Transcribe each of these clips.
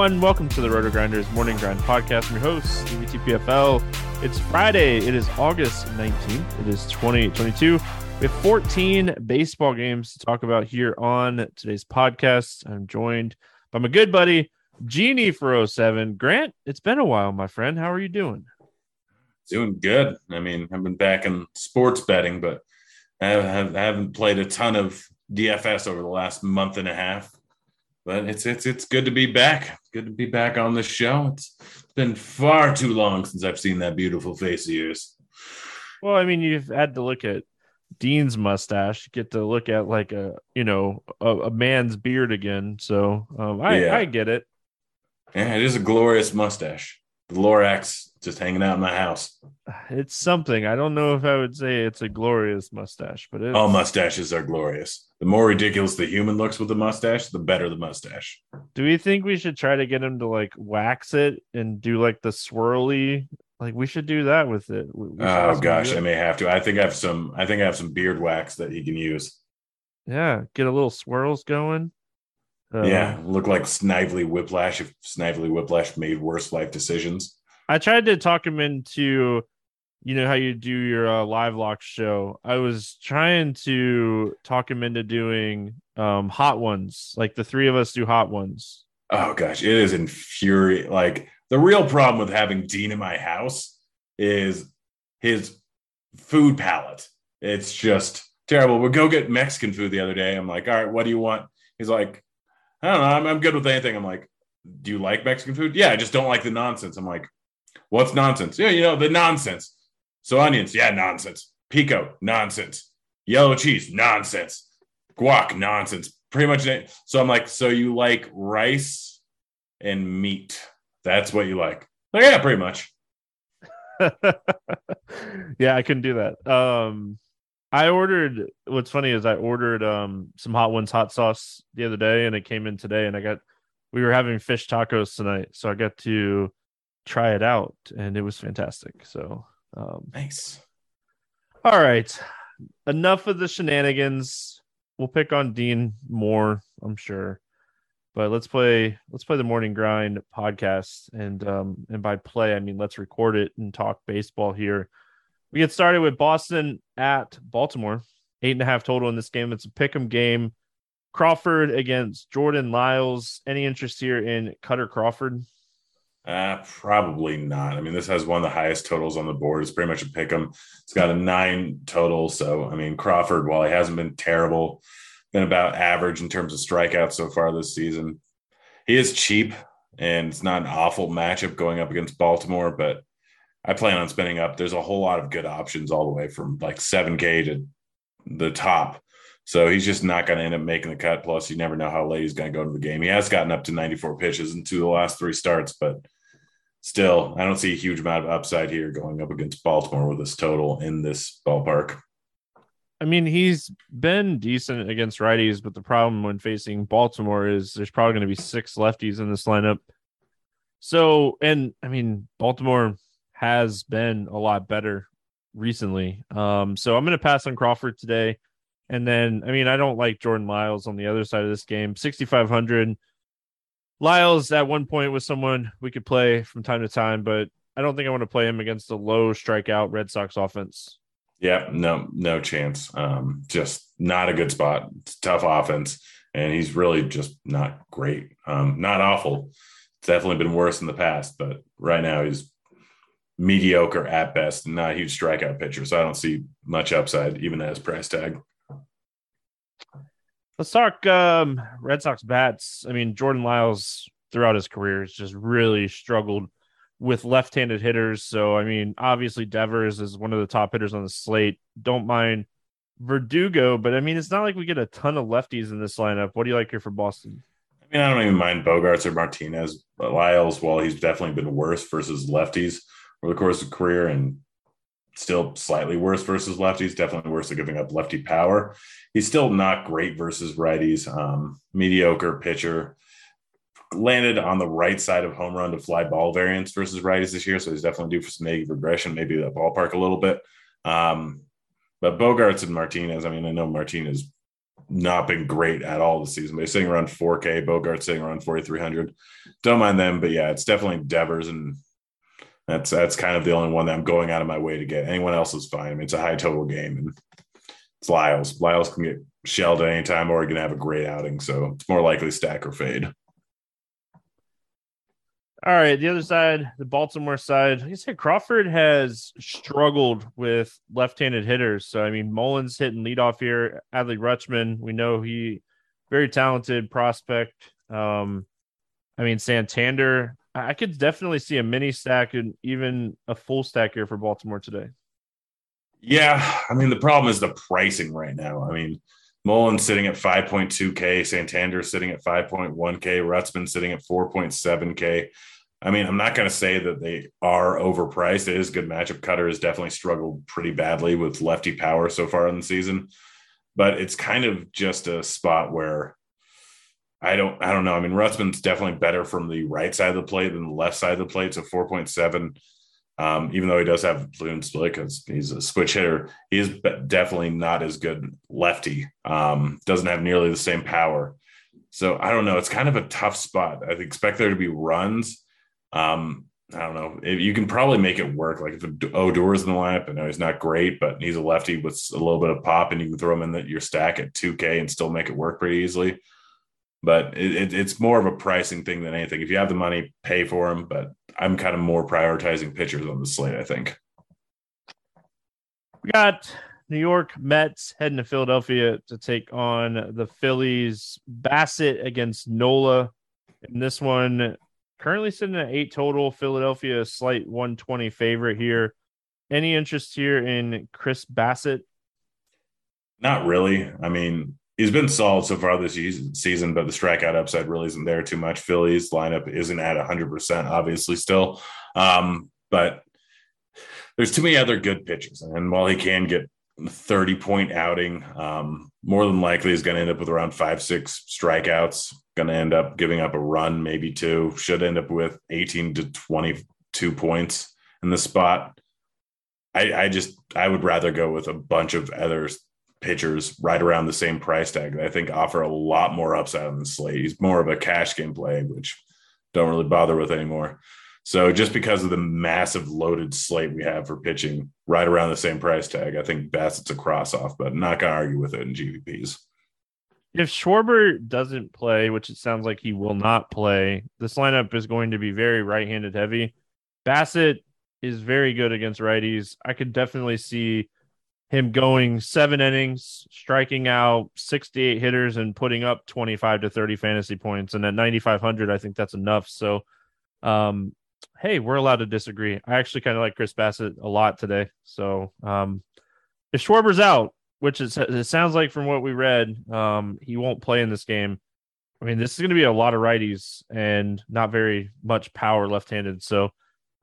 Everyone, welcome to the Roto Grinders Morning Grind Podcast. I'm your host, EVTPFL. It's Friday. It is August 19th. It is 2022. We have 14 baseball games to talk about here on today's podcast. I'm joined by my good buddy, Genie for 07. Grant, it's been a while, my friend. How are you doing? Doing good. I mean, I've been back in sports betting, but I haven't played a ton of DFS over the last month and a half. But it's it's it's good to be back. Good to be back on the show. It's been far too long since I've seen that beautiful face of yours. Well, I mean, you've had to look at Dean's mustache, you get to look at like a, you know, a, a man's beard again. So um, I, Yeah. I get it. Yeah, it is a glorious mustache. The Lorax just hanging out in my house. It's something. I don't know if I would say it's a glorious mustache, but it's, All mustaches are glorious. The more ridiculous the human looks with the mustache, the better the mustache. do we think we should try to get him to like wax it and do like the swirly? Like we should do that with it. We- we should Oh gosh, I may have to. I think I have some. I think I have some beard wax that he can use. yeah, get a little swirls going. Uh, yeah, look like Snidely Whiplash if Snidely Whiplash made worse life decisions. I tried to talk him into, you know, how you do your uh, live lock show. I was trying to talk him into doing um hot ones, like the three of us do hot ones. Oh gosh, it is infuriating. Like the real problem with having Dean in my house is his food palate. It's just terrible. We'll go get Mexican food the other day. I'm like, all right, what do you want? He's like, I don't know. I'm, I'm good with anything. I'm like, do you like Mexican food? Yeah, I just don't like the nonsense. I'm like, what's nonsense? Yeah, you know, the nonsense. So onions, yeah, nonsense. Pico, nonsense. Yellow cheese, nonsense. Guac, nonsense. Pretty much. it. So I'm like, so you like rice and meat? That's what you like? Like, yeah, pretty much. yeah, I couldn't do that. Um I ordered what's funny is I ordered um some hot ones hot sauce the other day and it came in today and I got we were having fish tacos tonight, so I got to try it out and it was fantastic. So um Nice. all right. Enough of the shenanigans. We'll pick on Dean more, I'm sure. But let's play let's play the morning grind podcast. And um and by play I mean let's record it and talk baseball here. We get started with Boston at Baltimore. Eight and a half total in this game. It's a pick 'em game. Crawford against Jordan Lyles. Any interest here in Kutter Crawford? Uh, probably not. I mean, this has one of the highest totals on the board. It's pretty much a pick 'em. It's got a nine total. So, I mean, Crawford, while he hasn't been terrible, been about average in terms of strikeouts so far this season. He is cheap, and it's not an awful matchup going up against Baltimore, but I plan on spinning up. There's a whole lot of good options all the way from like 7K to the top. So he's just not going to end up making the cut. Plus, you never know how late he's going to go into the game. He has gotten up to 94 pitches in two of the last three starts, but still, I don't see a huge amount of upside here going up against Baltimore with this total in this ballpark. I mean, he's been decent against righties, but the problem when facing Baltimore is there's probably going to be six lefties in this lineup. So, and I mean, Baltimore has been a lot better recently. Um, so I'm going to pass on Crawford today. And then, I mean, I don't like Jordan Lyles on the other side of this game. 6,500. Lyles at one point was someone we could play from time to time, but I don't think I want to play him against a low strikeout Red Sox offense. Yeah, no, no chance. Um, just not a good spot. Tough offense, and he's really just not great. Um, not awful. It's definitely been worse in the past, but right now he's mediocre at best, not a huge strikeout pitcher. So I don't see much upside, even at his price tag. Let's talk um, Red Sox bats. I mean, Jordan Lyles throughout his career has just really struggled with left-handed hitters. So I mean, obviously Devers is one of the top hitters on the slate. Don't mind Verdugo, but I mean, it's not like we get a ton of lefties in this lineup. What do you like here for Boston? I mean, I don't even mind Bogaerts or Martinez, but Lyles, while he's definitely been worse versus lefties over the course of career and still slightly worse versus lefties, definitely worse at giving up lefty power. He's still not great versus righties. Um, mediocre pitcher. Landed on the right side of home run to fly ball variance versus righties this year, so he's definitely due for some negative regression, maybe the ballpark a little bit. Um, but Bogaerts and Martinez, I mean, I know Martinez not been great at all this season. They're sitting around 4K, Bogaerts sitting around 4,300. Don't mind them, but yeah, it's definitely Devers and that's that's kind of the only one that I'm going out of my way to get. Anyone else is fine. I mean, it's a high total game, and it's Lyles. Lyles can get shelled at any time, or he can have a great outing. So it's more likely stack or fade. All right, the other side, the Baltimore side. Like I said, Crawford has struggled with left-handed hitters. So I mean, Mullins hitting leadoff here. Adley Rutschman, we know he very talented prospect. Um, I mean, Santander I could definitely see a mini stack and even a full stack here for Baltimore today. Yeah, I mean the problem is the pricing right now. I mean, Mullins sitting at 5.2k, Santander sitting at 5.1k, Rutschman sitting at 4.7k. I mean, I'm not going to say that they are overpriced. It is good matchup. Kutter has definitely struggled pretty badly with lefty power so far in the season, but it's kind of just a spot where I don't I don't know. I mean, Rutschman's definitely better from the right side of the plate than the left side of the plate. So 4.7. Um, even though he does have balloon split because he's a switch hitter, he is definitely not as good lefty. Um, doesn't have nearly the same power. So I don't know. It's kind of a tough spot. I expect there to be runs. Um, I don't know. You can probably make it work. Like if Odor's in the lineup, I know he's not great, but he's a lefty with a little bit of pop, and you can throw him in the, your stack at 2K and still make it work pretty easily but it, it, it's more of a pricing thing than anything. If you have the money, pay for them. But I'm kind of more prioritizing pitchers on the slate. I think we got New York Mets heading to Philadelphia to take on the Phillies. Bassitt against Nola. In this one, currently sitting at eight total. Philadelphia, a slight 120 favorite here. Any interest here in Chris Bassitt? Not really. I mean, he's been solid so far this season, but the strikeout upside really isn't there too much. Phillies lineup isn't at 100%, obviously, still. Um, but there's too many other good pitchers. And while he can get 30 point outing, um, more than likely he's going to end up with around five, six strikeouts, going to end up giving up a run, maybe two, should end up with 18 to 22 points in the spot. I, I just, I would rather go with a bunch of others pitchers right around the same price tag that I think offer a lot more upside on the slate. He's more of a cash game play, which don't really bother with anymore. So just because of the massive loaded slate we have for pitching right around the same price tag, I think Bassitt's a cross off, but not to argue with it in GPPs. If Schwarber doesn't play, which it sounds like he will not play, this lineup is going to be very right handed heavy. Bassitt is very good against righties. I could definitely see him going seven innings, striking out 68 hitters, and putting up 25 to 30 fantasy points. And at 9,500, I think that's enough. So, um, hey, we're allowed to disagree. I actually kind of like Chris Bassitt a lot today. So, um, if Schwarber's out, which is, it sounds like from what we read, um, he won't play in this game. I mean, this is going to be a lot of righties and not very much power left handed. So,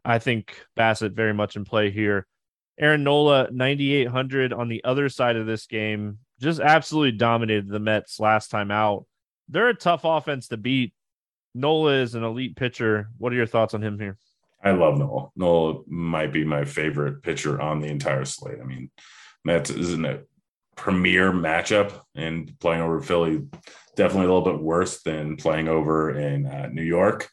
I think Bassitt very much in play here. Aaron Nola, 9,800 on the other side of this game, just absolutely dominated the Mets last time out. They're a tough offense to beat. Nola is an elite pitcher. What are your thoughts on him here? I love Nola. Nola might be my favorite pitcher on the entire slate. I mean, Mets isn't a premier matchup, and playing over Philly definitely a little bit worse than playing over in uh, New York.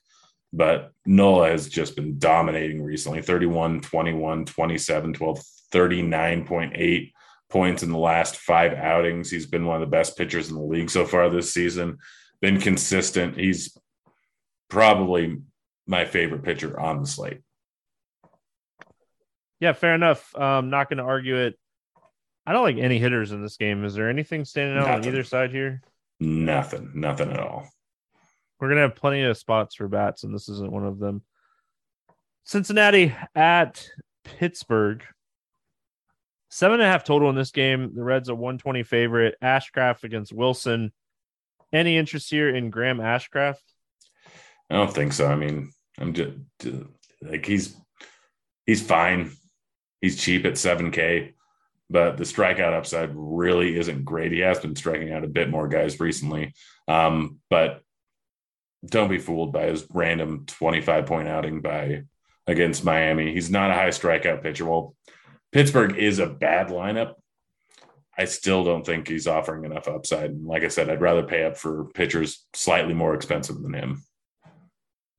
But Nola has just been dominating recently 31, 21, 27, 12, 39.8 points in the last five outings. He's been one of the best pitchers in the league so far this season, been consistent. He's probably my favorite pitcher on the slate. Yeah, fair enough. I'm not going to argue it. I don't like any hitters in this game. Is there anything standing out nothing. on either side here? Nothing. Nothing at all. We're to have plenty of spots for bats, and this isn't one of them. Cincinnati at Pittsburgh. Seven and a half total in this game. The Reds are 120 favorite. Ashcraft against Wilson. Any interest here in Graham Ashcraft? I don't think so. I mean, I'm just like he's he's fine. He's cheap at 7K, but the strikeout upside really isn't great. He has been striking out a bit more guys recently. Um, but don't be fooled by his random 25 point outing by against Miami. He's not a high strikeout pitcher. Well, Pittsburgh is a bad lineup. I still don't think he's offering enough upside. And like I said, I'd rather pay up for pitchers slightly more expensive than him.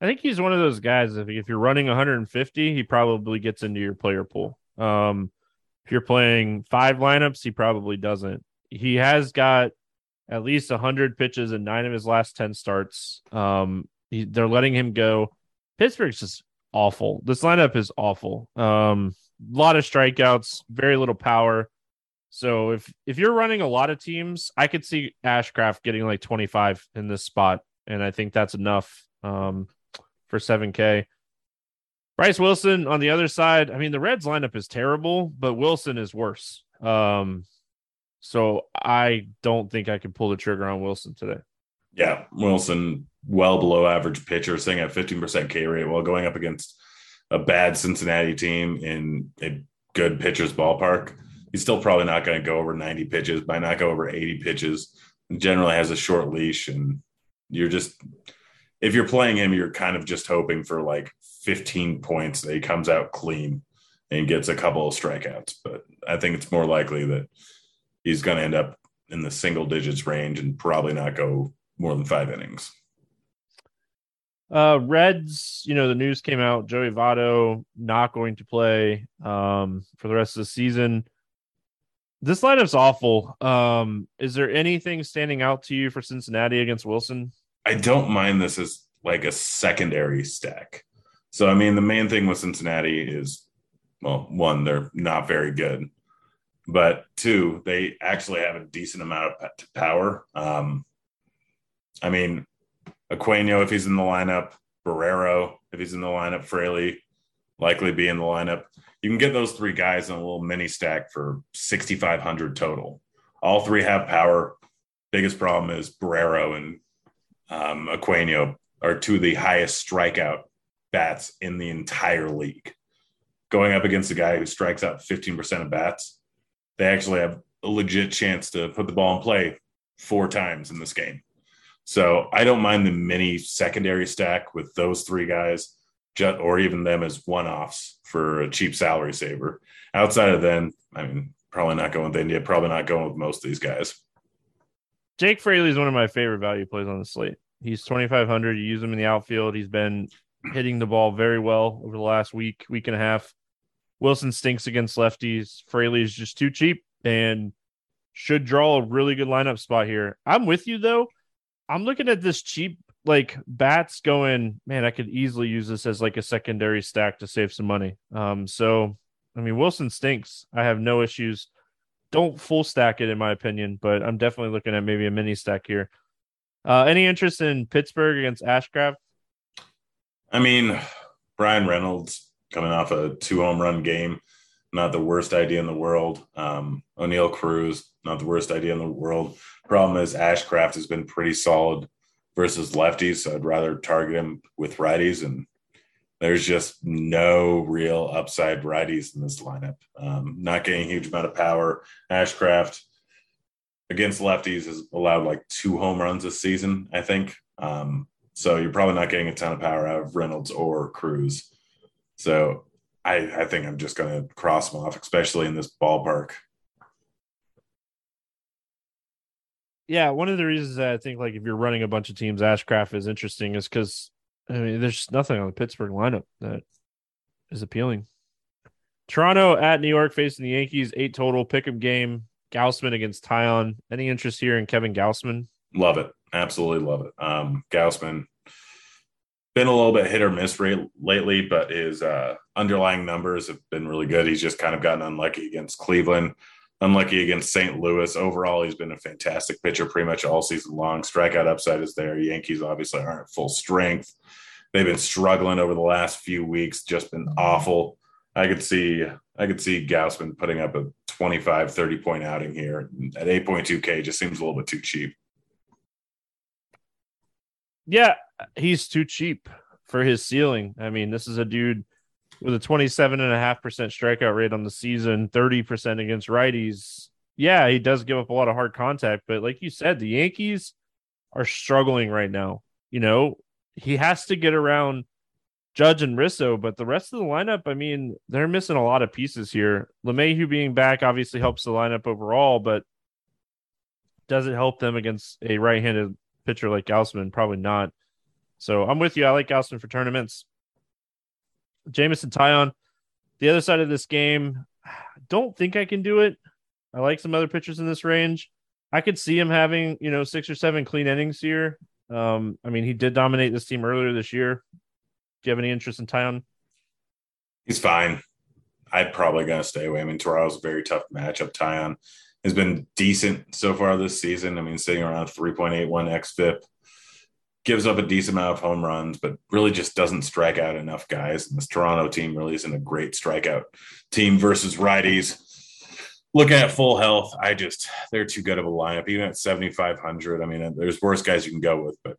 I think he's one of those guys. If if you're running 150, he probably gets into your player pool. Um, if you're playing five lineups, he probably doesn't. He has got at least 100 pitches in nine of his last 10 starts. Um, he, they're letting him go. Pittsburgh's just awful. This lineup is awful. Um, a lot of strikeouts, very little power. So if if you're running a lot of teams, I could see Ashcraft getting like 25 in this spot, and I think that's enough. Um, for 7K. Bryce Wilson on the other side, I mean, the Reds lineup is terrible, but Wilson is worse. Um, so I don't think I can pull the trigger on Wilson today. Yeah, Wilson, well below average pitcher, sitting at 15% K rate while going up against a bad Cincinnati team in a good pitcher's ballpark. He's still probably not going to go over 90 pitches, might not go over 80 pitches. Generally has a short leash, and you're just if you're playing him, you're kind of just hoping for like 15 points that he comes out clean and gets a couple of strikeouts. But I think it's more likely that he's going to end up in the single digits range and probably not go more than five innings. Uh, Reds, you know, the news came out Joey Votto not going to play um, for the rest of the season. This lineup's awful. Um, is there anything standing out to you for Cincinnati against Wilson? I don't mind this as like a secondary stack. So, I mean, the main thing with Cincinnati is, well, one, they're not very good, but two, they actually have a decent amount of power. Um, I mean, Aquino, if he's in the lineup, Barrero, if he's in the lineup, Fraley likely be in the lineup. You can get those three guys in a little mini stack for 6,500 total. All three have power. Biggest problem is Barrero and um, Aquino are two of the highest strikeout bats in the entire league. Going up against a guy who strikes out 15% of bats, they actually have a legit chance to put the ball in play four times in this game. So I don't mind the mini secondary stack with those three guys, or even them as one offs for a cheap salary saver. Outside of then, I mean, probably not going with India, probably not going with most of these guys. Jake Fraley is one of my favorite value plays on the slate. He's 2,500. You use him in the outfield. He's been hitting the ball very well over the last week, week and a half. Wilson stinks against lefties. Fraley is just too cheap and should draw a really good lineup spot here. I'm with you though. I'm looking at this cheap like bats going, man, I could easily use this as like a secondary stack to save some money. Um, so I mean Wilson stinks. I have no issues don't full stack it in my opinion, but I'm definitely looking at maybe a mini stack here. Uh, any interest in Pittsburgh against Ashcraft? I mean, Bryan Reynolds coming off a two home run game, not the worst idea in the world. Um, Oneil Cruz, not the worst idea in the world. Problem is, Ashcraft has been pretty solid versus lefties, so I'd rather target him with righties and there's just no real upside righties in this lineup. Um, not getting a huge amount of power. Ashcraft against lefties has allowed like two home runs this season, I think. Um, so you're probably not getting a ton of power out of Reynolds or Cruz. So I, I think I'm just going to cross them off, especially in this ballpark. Yeah, one of the reasons that I think like if you're running a bunch of teams, Ashcraft is interesting is because I mean there's nothing on the Pittsburgh lineup that is appealing. Toronto at New York facing the Yankees, eight total pick'em game. Gausman against Taillon. Any interest here in Kevin Gausman? Love it, absolutely love it. Um, Gausman been a little bit hit or miss rate lately, but his uh, underlying numbers have been really good. He's just kind of gotten unlucky against Cleveland, unlucky against St. Louis. Overall, he's been a fantastic pitcher pretty much all season long. Strikeout upside is there. Yankees obviously aren't full strength. They've been struggling over the last few weeks, just been awful. I could see I could see Gausman putting up a 25, 30 point outing here at 8.2K just seems a little bit too cheap. Yeah, he's too cheap for his ceiling. I mean, this is a dude with a 27.5% strikeout rate on the season, 30% against righties. Yeah, he does give up a lot of hard contact, but like you said, the Yankees are struggling right now. You know, he has to get around Judge and Rizzo, but the rest of the lineup, I mean, they're missing a lot of pieces here. LeMahieu being back obviously helps the lineup overall, but does it help them against a right-handed pitcher like Gausman? Probably not. So I'm with you. I like Gausman for tournaments. Jameson Taillon, the other side of this game, I don't think I can do it. I like some other pitchers in this range. I could see him having, you know, six or seven clean innings here. Um, I mean, he did dominate this team earlier this year. Do you have any interest in Taillon? He's fine. I'm probably going to stay away. I mean, Toronto's a very tough matchup. Taillon has been decent so far this season. I mean, sitting around 3.81 xFIP gives up a decent amount of home runs, but really just doesn't strike out enough guys. And this Toronto team really isn't a great strikeout team versus righties. Looking at full health, I just they're too good of a lineup. Even at 7,500, I mean, there's worse guys you can go with, but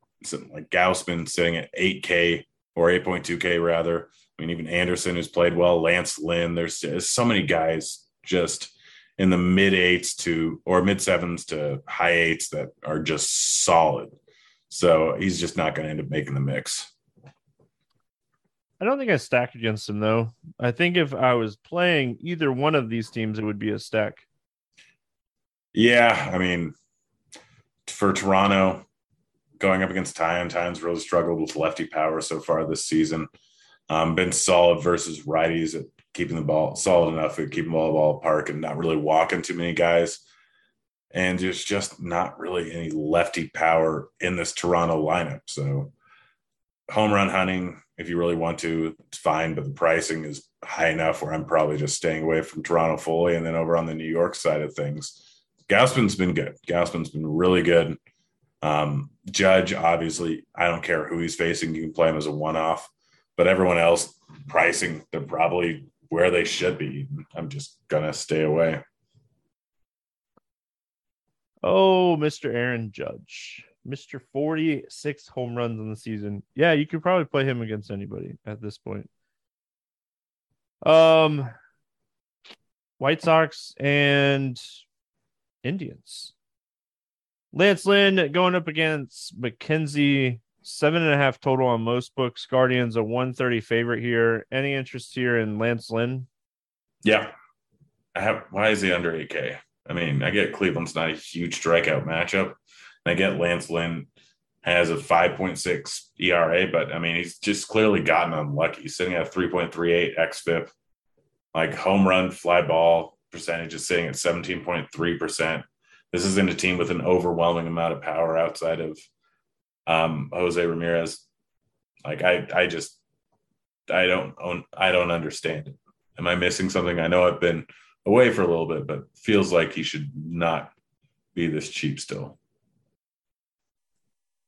like Gausman sitting at 8K or 8.2K rather. I mean, even Anderson who's played well. Lance Lynn, there's, there's so many guys just in the mid eights to or mid sevens to high eights that are just solid so he's just not going to end up making the mix. I don't think I stacked against him though. I think if I was playing either one of these teams, it would be a stack. Yeah, I mean, for Toronto, going up against Taillon, Taillon's really struggled with lefty power so far this season. Um, been solid versus righties at keeping the ball solid enough at keeping the ball park and not really walking too many guys and there's just not really any lefty power in this Toronto lineup. So home run hunting, if you really want to, it's fine, but the pricing is high enough where I'm probably just staying away from Toronto fully. And then over on the New York side of things, Gausman's been good. Gausman's been really good. Um, Judge, obviously, I don't care who he's facing. You can play him as a one-off, but everyone else pricing, they're probably where they should be. I'm just gonna stay away. Oh, Mr. Aaron Judge. Mr. 46 home runs in the season. Yeah, you could probably play him against anybody at this point. Um White Sox and Indians. Lance Lynn going up against McKenzie, seven and a half total on most books. Guardians a 130 favorite here. Any interest here in Lance Lynn? Yeah. I have why is he under 8K? I mean, I get Cleveland's not a huge strikeout matchup. I get Lance Lynn has a 5.6 ERA, but I mean, he's just clearly gotten unlucky. He's sitting at 3.38 xFIP. Like home run, fly ball percentage is sitting at 17.3%. This isn't a team with an overwhelming amount of power outside of um, Jose Ramirez. Like I, I just, I don't own, I don't understand it. Am I missing something? I know I've been away for a little bit, but feels like he should not be this cheap still.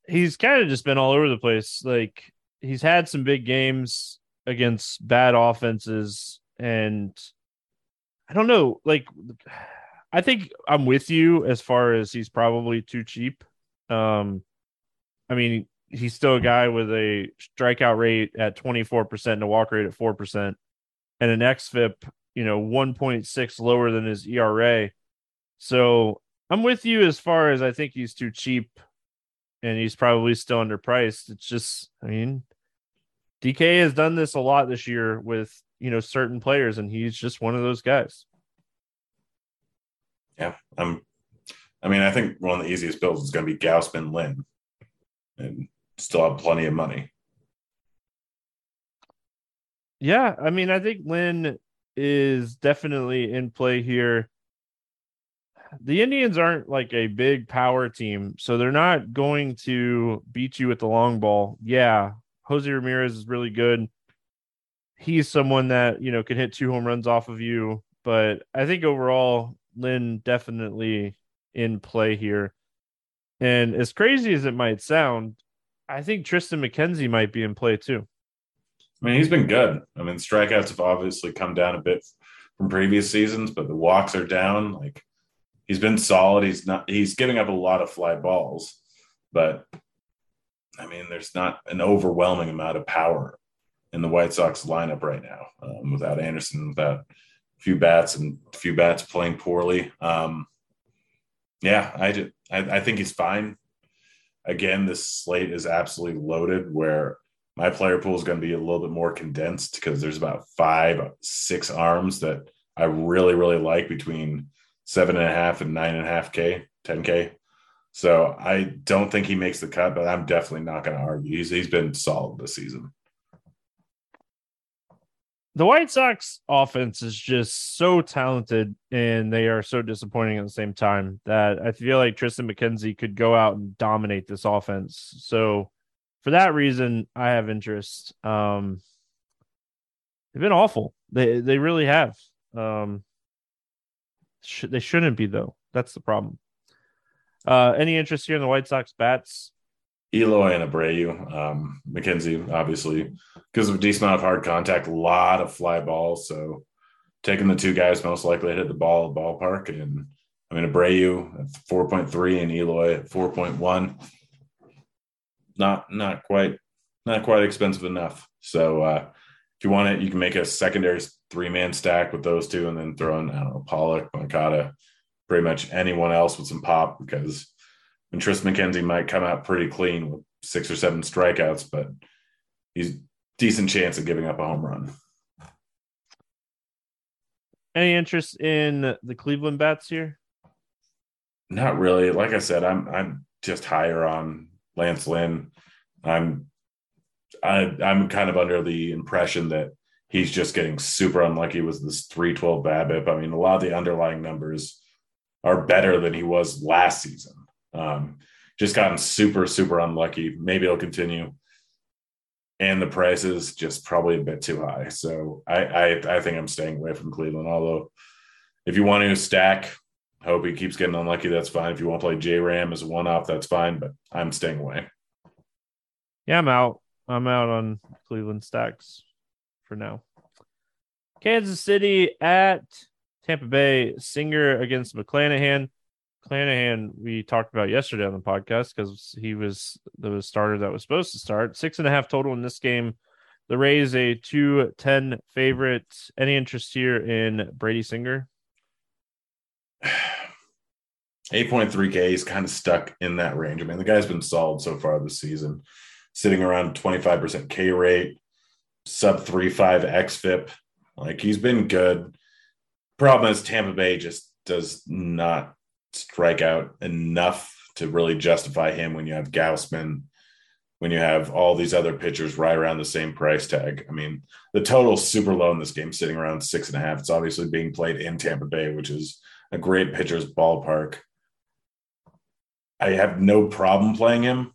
He's kind of just been all over the place. Like he's had some big games against bad offenses and I don't know, like I think I'm with you as far as he's probably too cheap. Um I mean, he's still a guy with a strikeout rate at 24% and a walk rate at 4% and an xFIP you know 1.6 lower than his ERA. So I'm with you as far as I think he's too cheap and he's probably still underpriced. It's just, I mean, DK has done this a lot this year with you know certain players, and he's just one of those guys. Yeah, I'm. I mean, I think one of the easiest builds is going to be Gausman Lynn, and still have plenty of money. Yeah, I mean, I think Lynn is definitely in play here. The Indians aren't like a big power team, so they're not going to beat you with the long ball. Yeah, Jose Ramirez is really good. He's someone that, you know, can hit two home runs off of you, but I think overall Lynn definitely in play here. And as crazy as it might sound, I think Triston McKenzie might be in play too. I mean, he's been good. I mean, strikeouts have obviously come down a bit from previous seasons, but the walks are down. Like he's been solid. He's not. He's giving up a lot of fly balls, but I mean, there's not an overwhelming amount of power in the White Sox lineup right now um, without Anderson, without a few bats and a few bats playing poorly. Um, yeah, I, did, I I think he's fine. Again, this slate is absolutely loaded. Where my player pool is going to be a little bit more condensed because there's about five, six arms that I really, really like between seven and a half and nine and a half K, 10 K. So I don't think he makes the cut, but I'm definitely not going to argue. He's he's been solid this season. The White Sox offense is just so talented and they are so disappointing at the same time that I feel like Triston McKenzie could go out and dominate this offense. So for that reason, I have interest. Um, they've been awful. They they really have. Um, sh- they shouldn't be though. That's the problem. Uh, any interest here in the White Sox bats? Eloy and Abreu, um, McKenzie, obviously, because of a decent amount of hard contact, a lot of fly balls. So taking the two guys most likely hit the ball at the ballpark. And I mean, Abreu at 4.3 and Eloy at 4.1 not not quite not quite expensive enough. So uh, if you want it, you can make a secondary three man stack with those two, and then throw in I don't know Pollock, Moncada, pretty much anyone else with some pop because and Triston McKenzie might come out pretty clean with six or seven strikeouts, but he's decent chance of giving up a home run. Any interest in the Cleveland bats here? Not really. Like I said, I'm I'm just higher on Lance Lynn. I'm I, I'm kind of under the impression that he's just getting super unlucky with this 312 BABIP. I mean, a lot of the underlying numbers are better than he was last season. Um, just gotten super, super unlucky. Maybe it'll continue. And the price is just probably a bit too high. So I, I, I think I'm staying away from Cleveland. Although, if you want to stack Hope he keeps getting unlucky. That's fine. If you want to play J Ram as a one off, that's fine. But I'm staying away. Yeah, I'm out. I'm out on Cleveland stacks for now. Kansas City at Tampa Bay. Singer against McClanahan. McClanahan, we talked about yesterday on the podcast because he was the starter that was supposed to start. Six and a half total in this game. The Rays a 210 favorite. Any interest here in Brady Singer? 8.3K is kind of stuck in that range. I mean, the guy's been solid so far this season, sitting around 25% K rate, sub 3.5 XFIP. Like he's been good. Problem is, Tampa Bay just does not strike out enough to really justify him when you have Gausman, when you have all these other pitchers right around the same price tag. I mean, the total's super low in this game, sitting around six and a half. It's obviously being played in Tampa Bay, which is a great pitcher's ballpark. I have no problem playing him,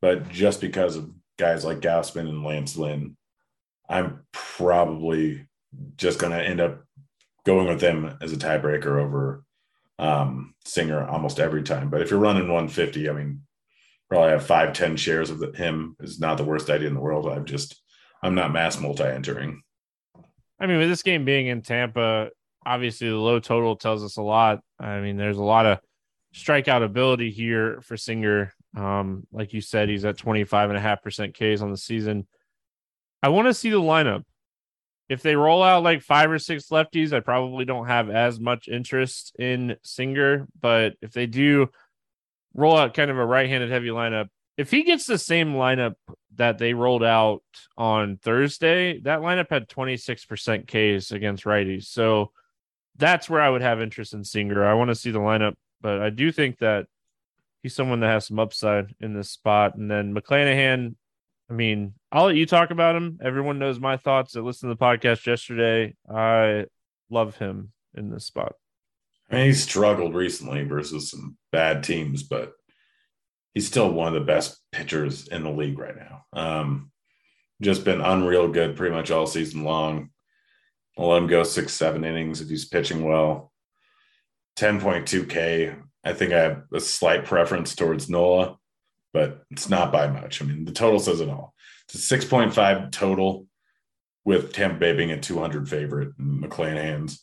but just because of guys like Gausman and Lance Lynn, I'm probably just going to end up going with them as a tiebreaker over um, Singer almost every time. But if you're running 150, I mean, probably have five, 10 shares of him is not the worst idea in the world. I'm just, I'm not mass multi entering. I mean, with this game being in Tampa, obviously the low total tells us a lot. I mean, there's a lot of strikeout ability here for Singer. Um, like you said, he's at 25 and a half percent Ks on the season. I want to see the lineup. If they roll out like five or six lefties, I probably don't have as much interest in Singer. But if they do roll out kind of a right handed heavy lineup, if he gets the same lineup that they rolled out on Thursday, that lineup had 26% Ks against righties. So that's where I would have interest in Singer. I want to see the lineup, but I do think that he's someone that has some upside in this spot. And then McClanahan, I mean, I'll let you talk about him. Everyone knows my thoughts that listened to the podcast yesterday. I love him in this spot. I mean, he's struggled recently versus some bad teams, but he's still one of the best pitchers in the league right now. Um, just been unreal good pretty much all season long. I'll let him go six, seven innings if he's pitching well. 10.2K. I think I have a slight preference towards Nola, but it's not by much. I mean, the total says it all. It's a 6.5 total with Tampa Bay being a 200 favorite and McClanahan's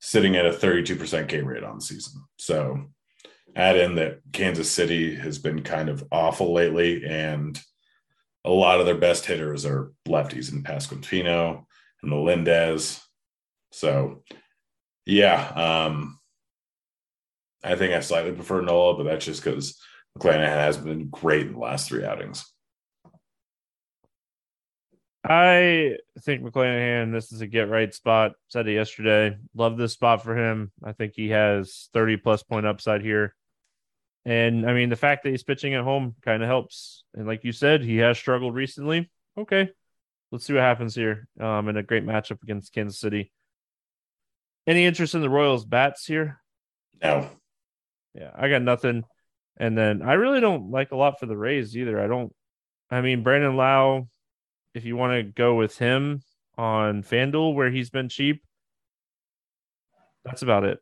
sitting at a 32% K rate on the season. So add in that Kansas City has been kind of awful lately, and a lot of their best hitters are lefties in Pasquantino and Melendez. So, yeah, um, I think I slightly prefer Nola, but that's just because McClanahan has been great in the last three outings. I think McClanahan, this is a get right spot. Said it yesterday. Love this spot for him. I think he has 30 plus point upside here. And I mean, the fact that he's pitching at home kind of helps. And like you said, he has struggled recently. Okay. Let's see what happens here. Um, in a great matchup against Kansas City. Any interest in the Royals bats here? No. Yeah, I got nothing. And then I really don't like a lot for the Rays either. I don't I mean Brandon Lowe, if you want to go with him on FanDuel where he's been cheap, that's about it.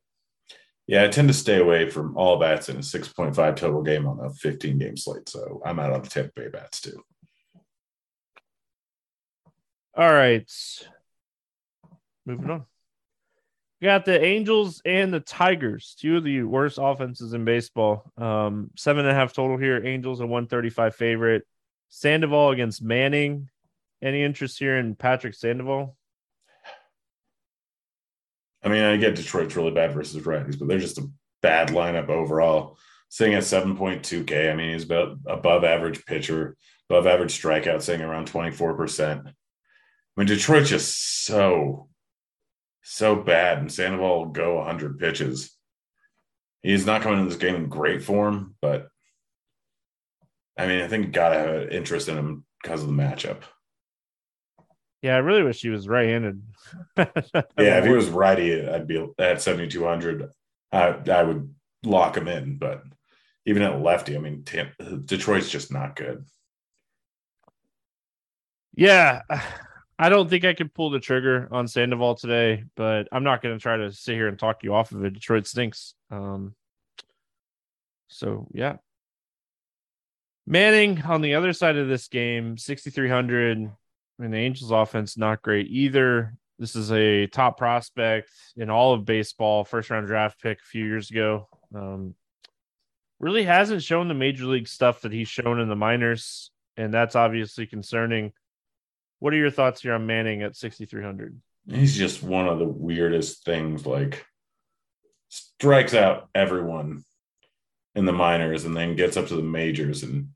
Yeah, I tend to stay away from all bats in a 6.5 total game on a 15 game slate. So I'm out on the Tampa Bay bats too. All right. Moving on. We got the Angels and the Tigers, two of the worst offenses in baseball. Um, seven and a half total here. Angels a 135 favorite. Sandoval against Manning. Any interest here in Patrick Sandoval? I mean, I get Detroit's really bad versus righties, but they're just a bad lineup overall. Sitting at 7.2K. I mean, he's about above average pitcher, above average strikeout, sitting around 24%. I mean, Detroit's just so, so bad, and Sandoval will go 100 pitches. He's not coming in this game in great form, but I mean, I think you got to have an interest in him because of the matchup. Yeah, I really wish he was right-handed. yeah, if he was righty, I'd be at 7,200. I, I would lock him in, but even at lefty, I mean, Detroit's just not good. Yeah, I don't think I could pull the trigger on Sandoval today, but I'm not going to try to sit here and talk you off of it. Detroit stinks. Um, so yeah, Manning on the other side of this game, 6,300. I mean, the Angels offense not great either. This is a top prospect in all of baseball, first round draft pick a few years ago. Um, really hasn't shown the major league stuff that he's shown in the minors, and that's obviously concerning. What are your thoughts here on Manning at 6,300? He's just one of the weirdest things. Like, strikes out everyone in the minors and then gets up to the majors and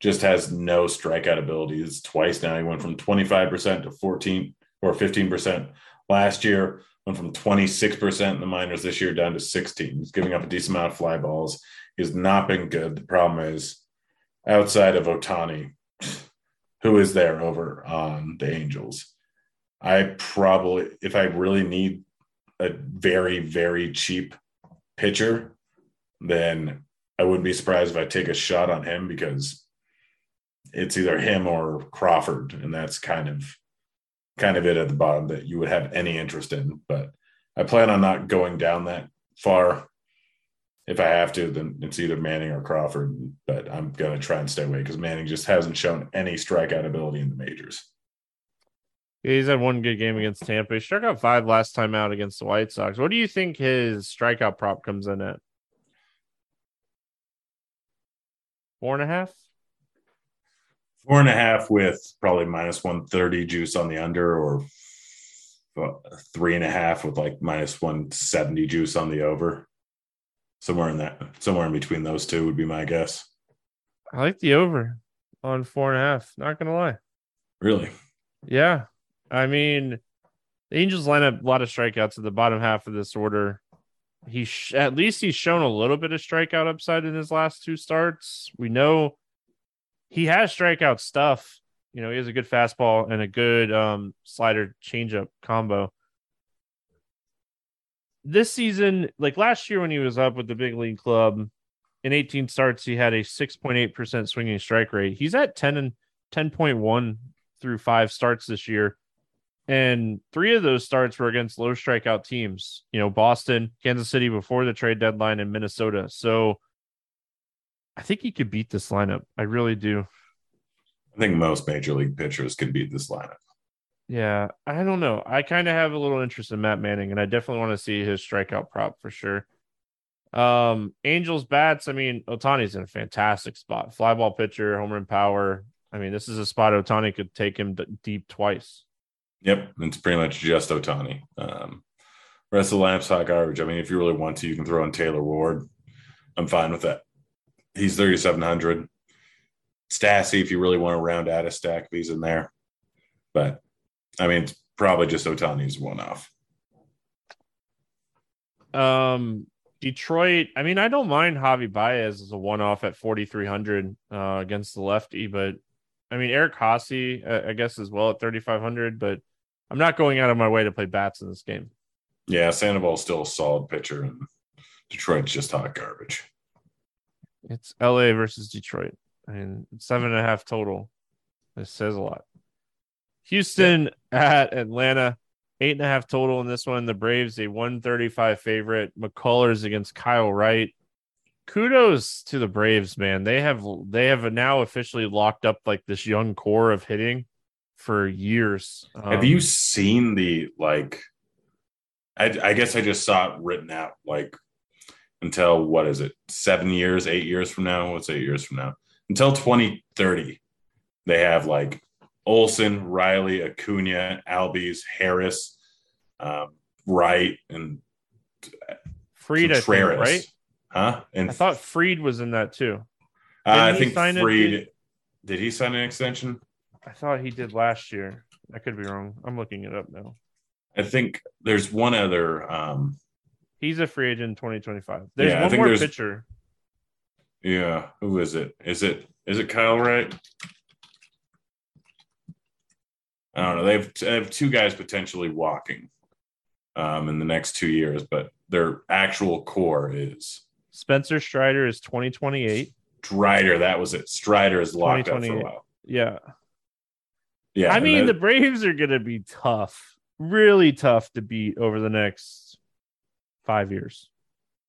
just has no strikeout abilities. Twice now he went from 25% to 14 or 15% last year, went from 26% in the minors this year down to 16. He's giving up a decent amount of fly balls. He's not been good. The problem is outside of Ohtani, who is there over on the Angels? I probably, if I really need a very, very cheap pitcher, then I wouldn't be surprised if I take a shot on him because it's either him or Crawford, and that's kind of kind of it at the bottom that you would have any interest in. But I plan on not going down that far. If I have to, then it's either Manning or Crawford. But I'm going to try and stay away because Manning just hasn't shown any strikeout ability in the majors. He's had one good game against Tampa. He struck out five last time out against the White Sox. What do you think his strikeout prop comes in at? Four and a half? Four and a half with probably minus 130 juice on the under, or three and a half with like minus 170 juice on the over. Somewhere in that, somewhere in between those two would be my guess. I like the over. on four and a half. Not gonna lie. Really? Yeah. I mean, the Angels line up a lot of strikeouts at the bottom half of this order. He sh- at least he's shown a little bit of strikeout upside in his last two starts. We know he has strikeout stuff. You know, he has a good fastball and a good um, slider changeup combo. This season, like last year when he was up with the big league club, in 18 starts, he had a 6.8% swinging strike rate. He's at 10 and 10.1 through five starts this year. And three of those starts were against low strikeout teams, you know, Boston, Kansas City before the trade deadline, and Minnesota. So I think he could beat this lineup. I really do. I think most major league pitchers can beat this lineup. Yeah, I don't know. I kind of have a little interest in Matt Manning, and I definitely want to see his strikeout prop for sure. Um, Angels bats. I mean, Ohtani's in a fantastic spot. Flyball pitcher, home run power. I mean, this is a spot Ohtani could take him d- deep twice. Yep, it's pretty much just Otani. Um, rest of the lamps hot garbage. I mean, if you really want to, you can throw in Taylor Ward. I'm fine with that. He's 3,700. Stassi, if you really want to round out a stack, he's in there. But I mean, it's probably just Ohtani's one off. Um, Detroit. I mean, I don't mind Javi Baez as a one off at 4,300 uh, against the lefty, but I mean, Eric Haase, uh, I guess, as well at 3,500, but I'm not going out of my way to play bats in this game. Yeah, Sandoval's still a solid pitcher, and Detroit's just hot garbage. It's LA versus Detroit. I mean, seven and a half total. This says a lot. Houston yeah. at Atlanta, eight and a half total in this one. The Braves, a 135 favorite. McCullers against Kyle Wright. Kudos to the Braves, man. They have they have now officially locked up like this young core of hitting for years. Um, have you seen the like? I, I guess I just saw it written out like until what is it? Seven years, eight years from now? What's eight years from now? Until 2030, they have like Olson, Riley, Acuna, Albies, Harris, um, Wright, and Fried, think, right? Huh? And I thought Fried was in that too. Uh, I think Fried. Did he sign an extension? I thought he did last year. I could be wrong. I'm looking it up now. I think there's one other. Um, He's a free agent in 2025. There's yeah, one more there's, pitcher. Yeah, who is it? Is it is it Kyle Wright? I don't know. They have, they have two guys potentially walking um, in the next two years, but their actual core is Spencer Strider is 2028. Strider, that was it. Strider is locked up for a while. Yeah. Yeah. I mean, the Braves are going to be tough, really tough to beat over the next five years.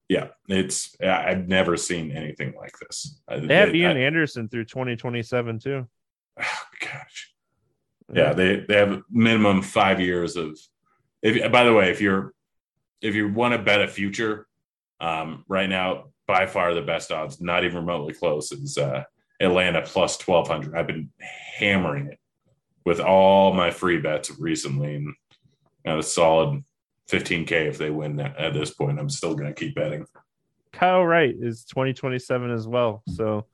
Yeah, it's I've never seen anything like this. They have Ian I, Anderson through 2027 too. Oh gosh. Yeah, they they have minimum five years of. If by the way, if you're if you want to bet a future, um, right now by far the best odds, not even remotely close, is uh, Atlanta plus twelve hundred. I've been hammering it with all my free bets recently, and got a solid 15k if they win at this point. I'm still going to keep betting. Kyle Wright is 2027 as well. So,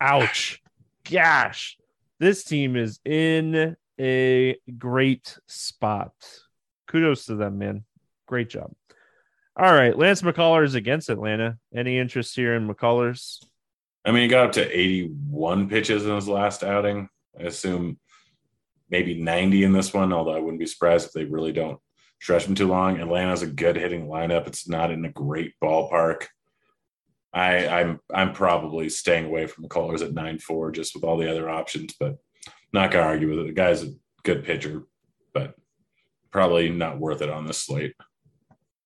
ouch, gosh, this team is in a great spot. Kudos to them, man. Great job. All right, Lance McCullers against Atlanta. Any interest here in McCullers? I mean, he got up to 81 pitches in his last outing. I assume maybe 90 in this one, although I wouldn't be surprised if they really don't stretch him too long. Atlanta's a good hitting lineup. It's not in a great ballpark. I, I'm I'm probably staying away from McCullers at nine four just with all the other options, but not gonna argue with it. The guy's a good pitcher, but probably not worth it on this slate.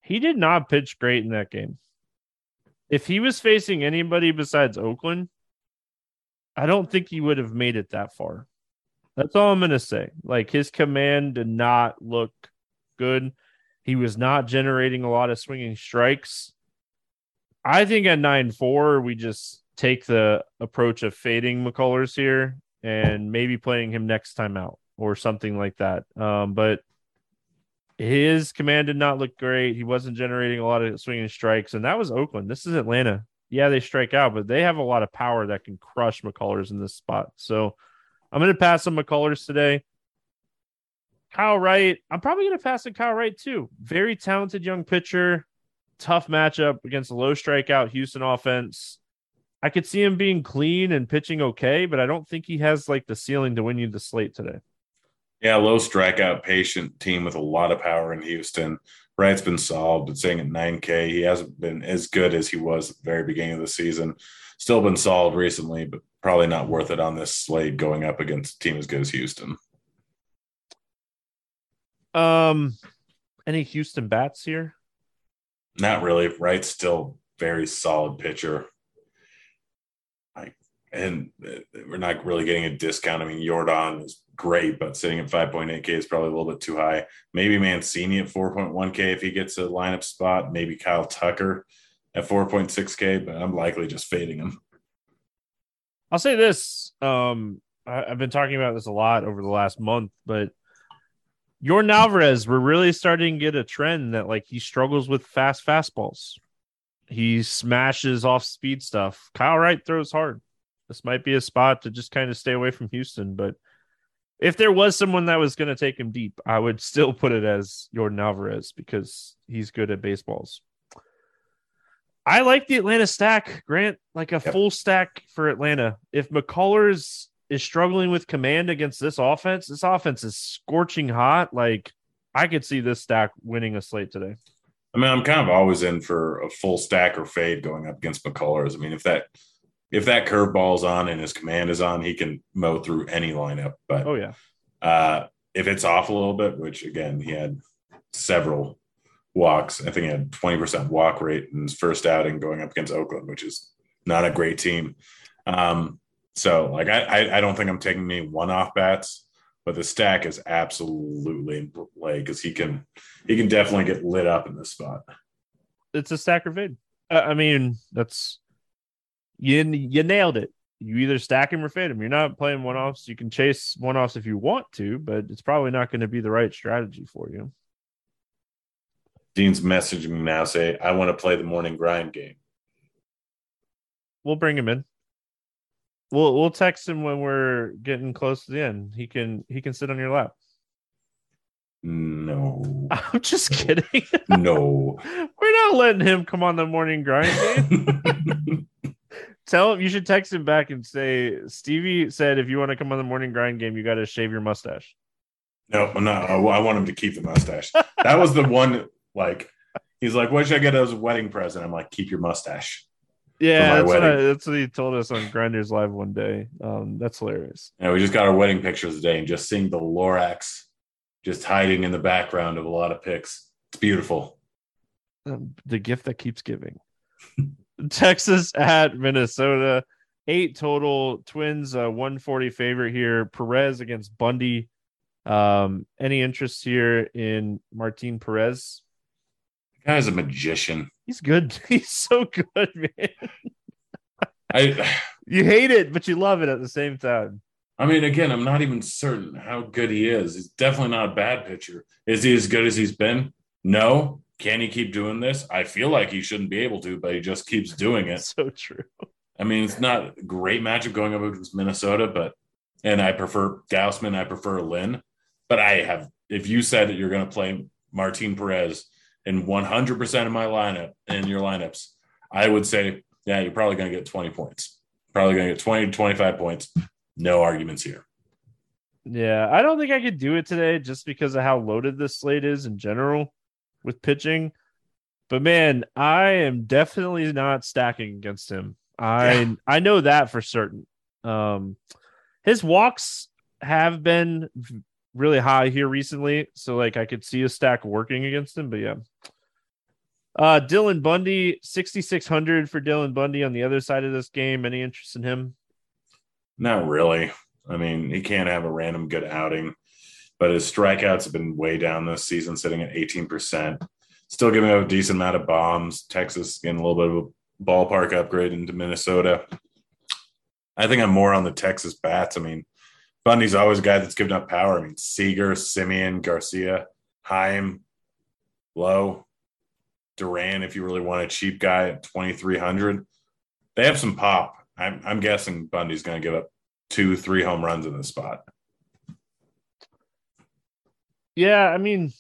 He did not pitch great in that game. If he was facing anybody besides Oakland, I don't think he would have made it that far. That's all I'm to say. Like his command did not look good. He was not generating a lot of swinging strikes. I think at 9 4, we just take the approach of fading McCullers here and maybe playing him next time out or something like that. Um, but his command did not look great. He wasn't generating a lot of swinging strikes, and that was Oakland. This is Atlanta. yeah, they strike out, but they have a lot of power that can crush McCullers in this spot. So I'm going to pass on McCullers today. Kyle Wright, I'm probably going to pass on Kyle Wright too. Very talented young pitcher. Tough matchup against a low strikeout Houston offense. I could see him being clean and pitching okay, but I don't think he has like the ceiling to win you the slate today. Yeah, low strikeout, patient team with a lot of power in Houston. Wright's been solid, but saying at 9K, he hasn't been as good as he was at the very beginning of the season. Still been solid recently, but probably not worth it on this slate going up against a team as good as Houston. Um, any Houston bats here? Not really. Wright's still very solid pitcher. I and we're not really getting a discount. I mean, Yordan is great, but sitting at 5.8K is probably a little bit too high. Maybe Mancini at 4.1K if he gets a lineup spot. Maybe Kyle Tucker at 4.6K, but I'm likely just fading him. I'll say this. Um, I, have been talking about this a lot over the last month, but Yordan Alvarez, we're really starting to get a trend that like he struggles with fast fastballs. He smashes off speed stuff. Kyle Wright throws hard. This might be a spot to just kind of stay away from Houston, but if there was someone that was going to take him deep, I would still put it as Yordan Alvarez because he's good at baseballs. I like the Atlanta stack, Grant, like a yep. full stack for Atlanta. If McCullers is struggling with command against this offense, this offense is scorching hot. Like I could see this stack winning a slate today. I mean, I'm kind of always in for a full stack or fade going up against McCullers. I mean, if that if that curveball's on and his command is on, he can mow through any lineup. But oh yeah, uh, if it's off a little bit, which again he had several walks, I think he had twenty percent walk rate in his first outing going up against Oakland, which is not a great team. Um, so like I, I don't think I'm taking any one off bats, but the stack is absolutely in play because he can he can definitely get lit up in this spot. It's a stack or fade. Uh, I mean, that's you you nailed it. You either stack him or fade him. You're not playing one offs. You can chase one offs if you want to, but it's probably not going to be the right strategy for you. Dean's messaging me now say, I want to play the morning grind game. We'll bring him in. We'll we'll text him when we're getting close to the end. He can he can sit on your lap. No. I'm just kidding. no. We're not letting him come on the morning grind game. Tell him you should text him back and say Stevie said if you want to come on the morning grind game, you got to shave your mustache. No, no, I want him to keep the mustache. that was the one. Like he's like, "What should I get as a wedding present?" I'm like, "Keep your mustache." Yeah, that's what, I, that's what, he told us on Grinders Live one day. Um, that's hilarious. Yeah, we just got our wedding pictures today, and just seeing the Lorax just hiding in the background of a lot of pics. It's beautiful. Um, the gift that keeps giving. Texas at Minnesota. Eight total. Twins, uh, 140 favorite here. Perez against Bundy. Um, any interest here in Martin Perez? The guy's a magician. He's good. He's so good, man. I you hate it, but you love it at the same time. I mean, again, I'm not even certain how good he is. He's definitely not a bad pitcher. Is he as good as he's been? No. Can he keep doing this? I feel like he shouldn't be able to, but he just keeps doing it. So true. I mean, it's not great matchup going up against Minnesota, but and I prefer Gausman, I prefer Lynn. But I have if you said that you're going to play Martin Perez in 100% of my lineup in your lineups, I would say, yeah, you're probably going to get 20 points. Probably going to get 20 to 25 points. No arguments here. Yeah, I don't think I could do it today just because of how loaded this slate is in general with pitching. But man, I am definitely not stacking against him. I yeah. I know that for certain. Um his walks have been really high here recently, so like I could see a stack working against him, but yeah. Uh Dylan Bundy, 6600 for Dylan Bundy on the other side of this game. Any interest in him? Not really. I mean, he can't have a random good outing but his strikeouts have been way down this season, sitting at 18%. Still giving up a decent amount of bombs. Texas getting a little bit of a ballpark upgrade into Minnesota. I think I'm more on the Texas bats. I mean, Bundy's always a guy that's given up power. I mean, Seager, Semien, Garcia, Heim, Lowe, Duran, if you really want a cheap guy at 2,300. they have some pop. I'm I'm guessing Bundy's going to give up two, three home runs in this spot. Yeah, I mean,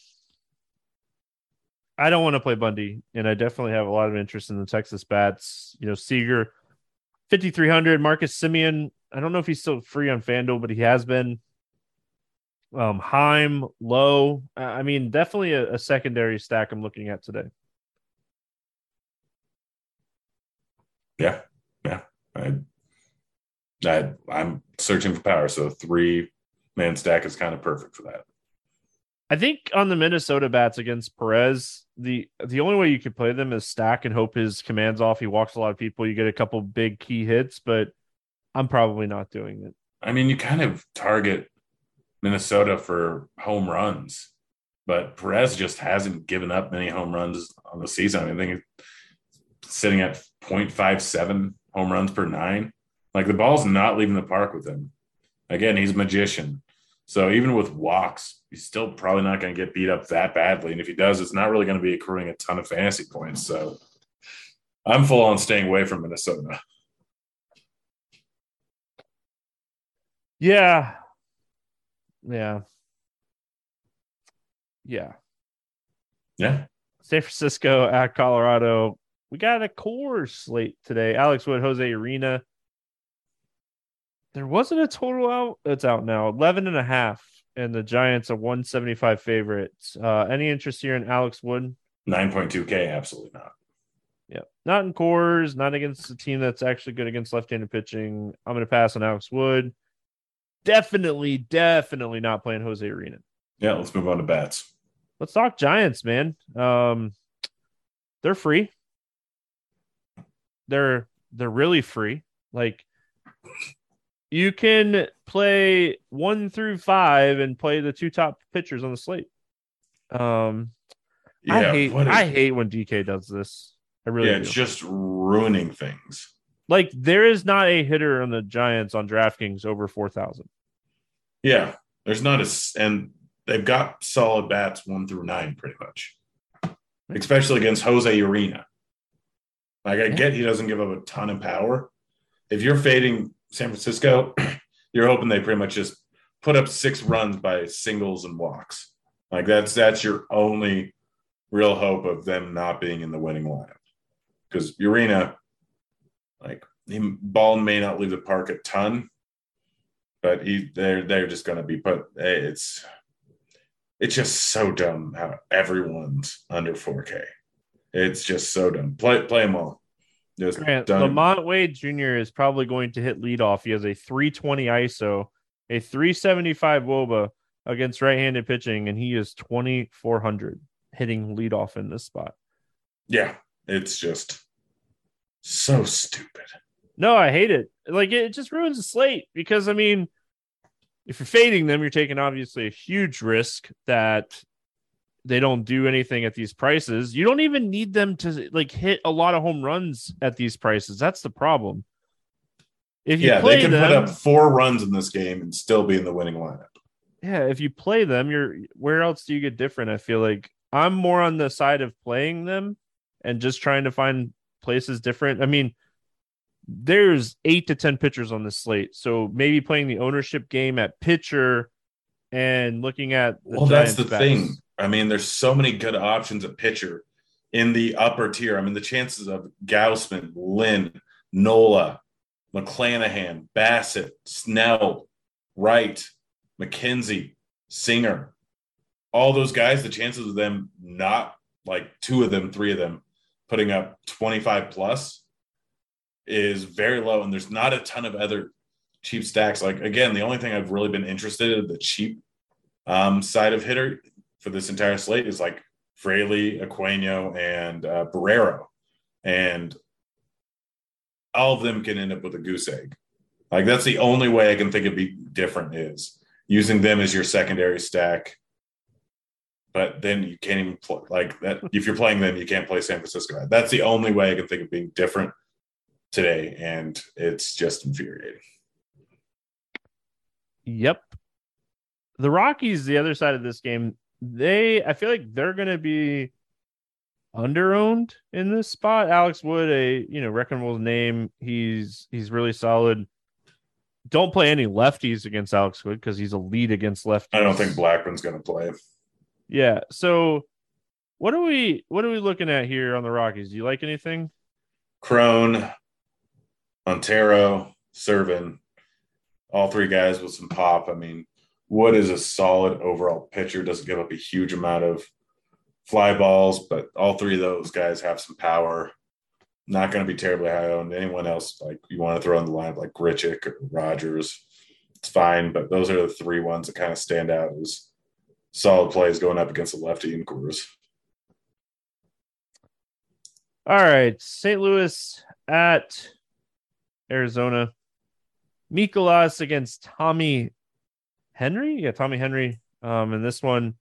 I don't want to play Bundy, and I definitely have a lot of interest in the Texas bats. You know, Seager, 5,300, Marcus Semien. I don't know if he's still free on FanDuel, but he has been. Um, Heim, Lowe. I mean, definitely a, a secondary stack I'm looking at today. Yeah, yeah. I, I, I'm searching for power, so three man stack is kind of perfect for that. I think on the Minnesota bats against Perez, the the only way you could play them is stack and hope his commands off. He walks a lot of people. You get a couple big key hits, but I'm probably not doing it. I mean, you kind of target Minnesota for home runs, but Perez just hasn't given up many home runs on the season. I, think sitting at 0.57 home runs per nine. Like the ball's not leaving the park with him. Again, he's a magician. So even with walks, he's still probably not going to get beat up that badly. And if he does, it's not really going to be accruing a ton of fantasy points. So I'm full on staying away from Minnesota. Yeah. Yeah. Yeah. Yeah. San Francisco at Colorado. We got a Coors slate today. Alex Wood, Jose Urena. There wasn't a total out. It's out now. 11 and a half. And the Giants are 175 favorites. Uh, any interest here in Alex Wood? 9.2K, absolutely not. Yeah. Not in Coors, not against a team that's actually good against left handed pitching. I'm going to pass on Alex Wood. Definitely, definitely not playing Jose Urena. Yeah, let's move on to bats. Let's talk Giants, man. Um, they're free. They're they're really free. Like you can play one through five and play the two top pitchers on the slate. Um, yeah, I hate I hate when DK does this. I really yeah, it's just ruining things. Like there is not a hitter on the Giants on DraftKings over four thousand. Yeah, there's not a and they've got solid bats one through nine pretty much, especially against Jose Urena. Like I yeah. get he doesn't give up a ton of power. If you're fading San Francisco, you're hoping they pretty much just put up six runs by singles and walks. Like that's that's your only real hope of them not being in the winning lineup. Because Urena, like he ball may not leave the park a ton, but he they're they're just gonna be put eh, it's it's just so dumb how everyone's under 4K. It's just so dumb. Play play them all. Just Grant, LaMonte Wade Jr. is probably going to hit leadoff. He has a 320 ISO, a 375 WOBA against right-handed pitching, and he is 2400 hitting leadoff in this spot. Yeah, it's just so stupid. No, I hate it. Like it just ruins the slate because I mean, if you're fading them, you're taking obviously a huge risk that they don't do anything at these prices. You don't even need them to like hit a lot of home runs at these prices. That's the problem. If you yeah, they can them, put up four runs in this game and still be in the winning lineup. Yeah, if you play them, you're where else do you get different? I feel like I'm more on the side of playing them and just trying to find places different. I mean, there's eight to ten pitchers on the slate, so maybe playing the ownership game at pitcher and looking at well, Giants that's the bats. thing I mean, there's so many good options at pitcher in the upper tier. I mean, the chances of Gausman, Lynn, Nola, McClanahan, Bassitt, Snell, Wright, McKenzie, Singer, all those guys, the chances of them not like two of them, three of them putting up 25 plus is very low. And there's not a ton of other cheap stacks. Like, again, the only thing I've really been interested in the cheap um, side of hitter for this entire slate is like Fraley, Aquino, and uh, Barrero, and all of them can end up with a goose egg. Like that's the only way I can think of be different is using them as your secondary stack. But then you can't even play like that. If you're playing them, you can't play San Francisco. That's the only way I can think of being different today, and it's just infuriating. Yep. The Rockies, the other side of this game, they I feel like they're going to be underowned in this spot. Alex Wood, a you know reckonable name. He's he's really solid. Don't play any lefties against Alex Wood because he's a lead against lefties. I don't think Blackmon's going to play. Yeah. So, what are we what are we looking at here on the Rockies? Do you like anything? Cron, Montero, Serven, all three guys with some pop. I mean, Wood is a solid overall pitcher. Doesn't give up a huge amount of fly balls, but all three of those guys have some power. Not going to be terribly high owned. Anyone else like you want to throw in the line like Grichuk or Rodgers, it's fine. But those are the three ones that kind of stand out as solid plays going up against the lefty in Coors. All right, St. Louis at Arizona. Mikolas against Tommy Henry. Yeah, Tommy Henry. Um, in this one,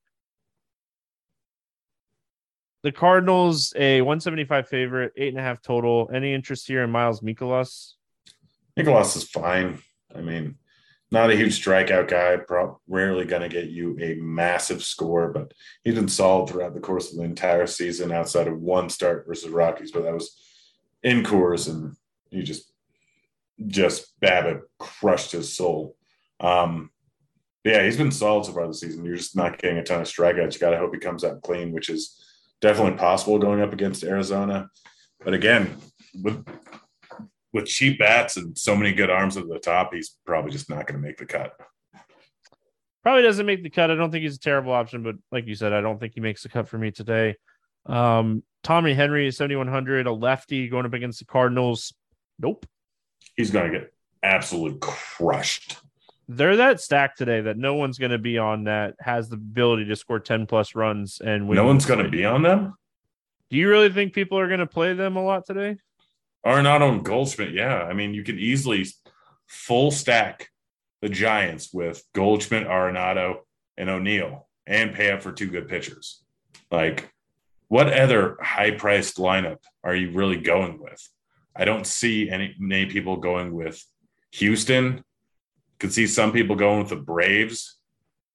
the Cardinals a 175 favorite, eight and a half total. Any interest here in Miles Mikolas? Mikolas is fine. I mean, not a huge strikeout guy. Pro- rarely going to get you a massive score, but he's been solid throughout the Coors of the entire season, outside of one start versus Rockies. But that was in course and he just just BABIP crushed his soul. Um, yeah, he's been solid so far this season. You're just not getting a ton of strikeouts. You got to hope he comes out clean, which is definitely possible going up against Arizona. But again, with with cheap bats and so many good arms at the top, he's probably just not going to make the cut. Probably doesn't make the cut. I don't think he's a terrible option, but like you said, I don't think he makes the cut for me today. Um, Tommy Henry is 7,100, a lefty going up against the Cardinals. Nope. He's going to get absolutely crushed. They're that stacked today that no one's going to be on that has the ability to score 10 plus runs and win. No one's going to be on them. Do you really think people are going to play them a lot today? Arenado and Goldschmidt, yeah. I mean, you could easily full stack the Giants with Goldschmidt, Arenado, and O'Neill and pay up for two good pitchers. Like, what other high priced lineup are you really going with? I don't see any many people going with Houston. Could see some people going with the Braves,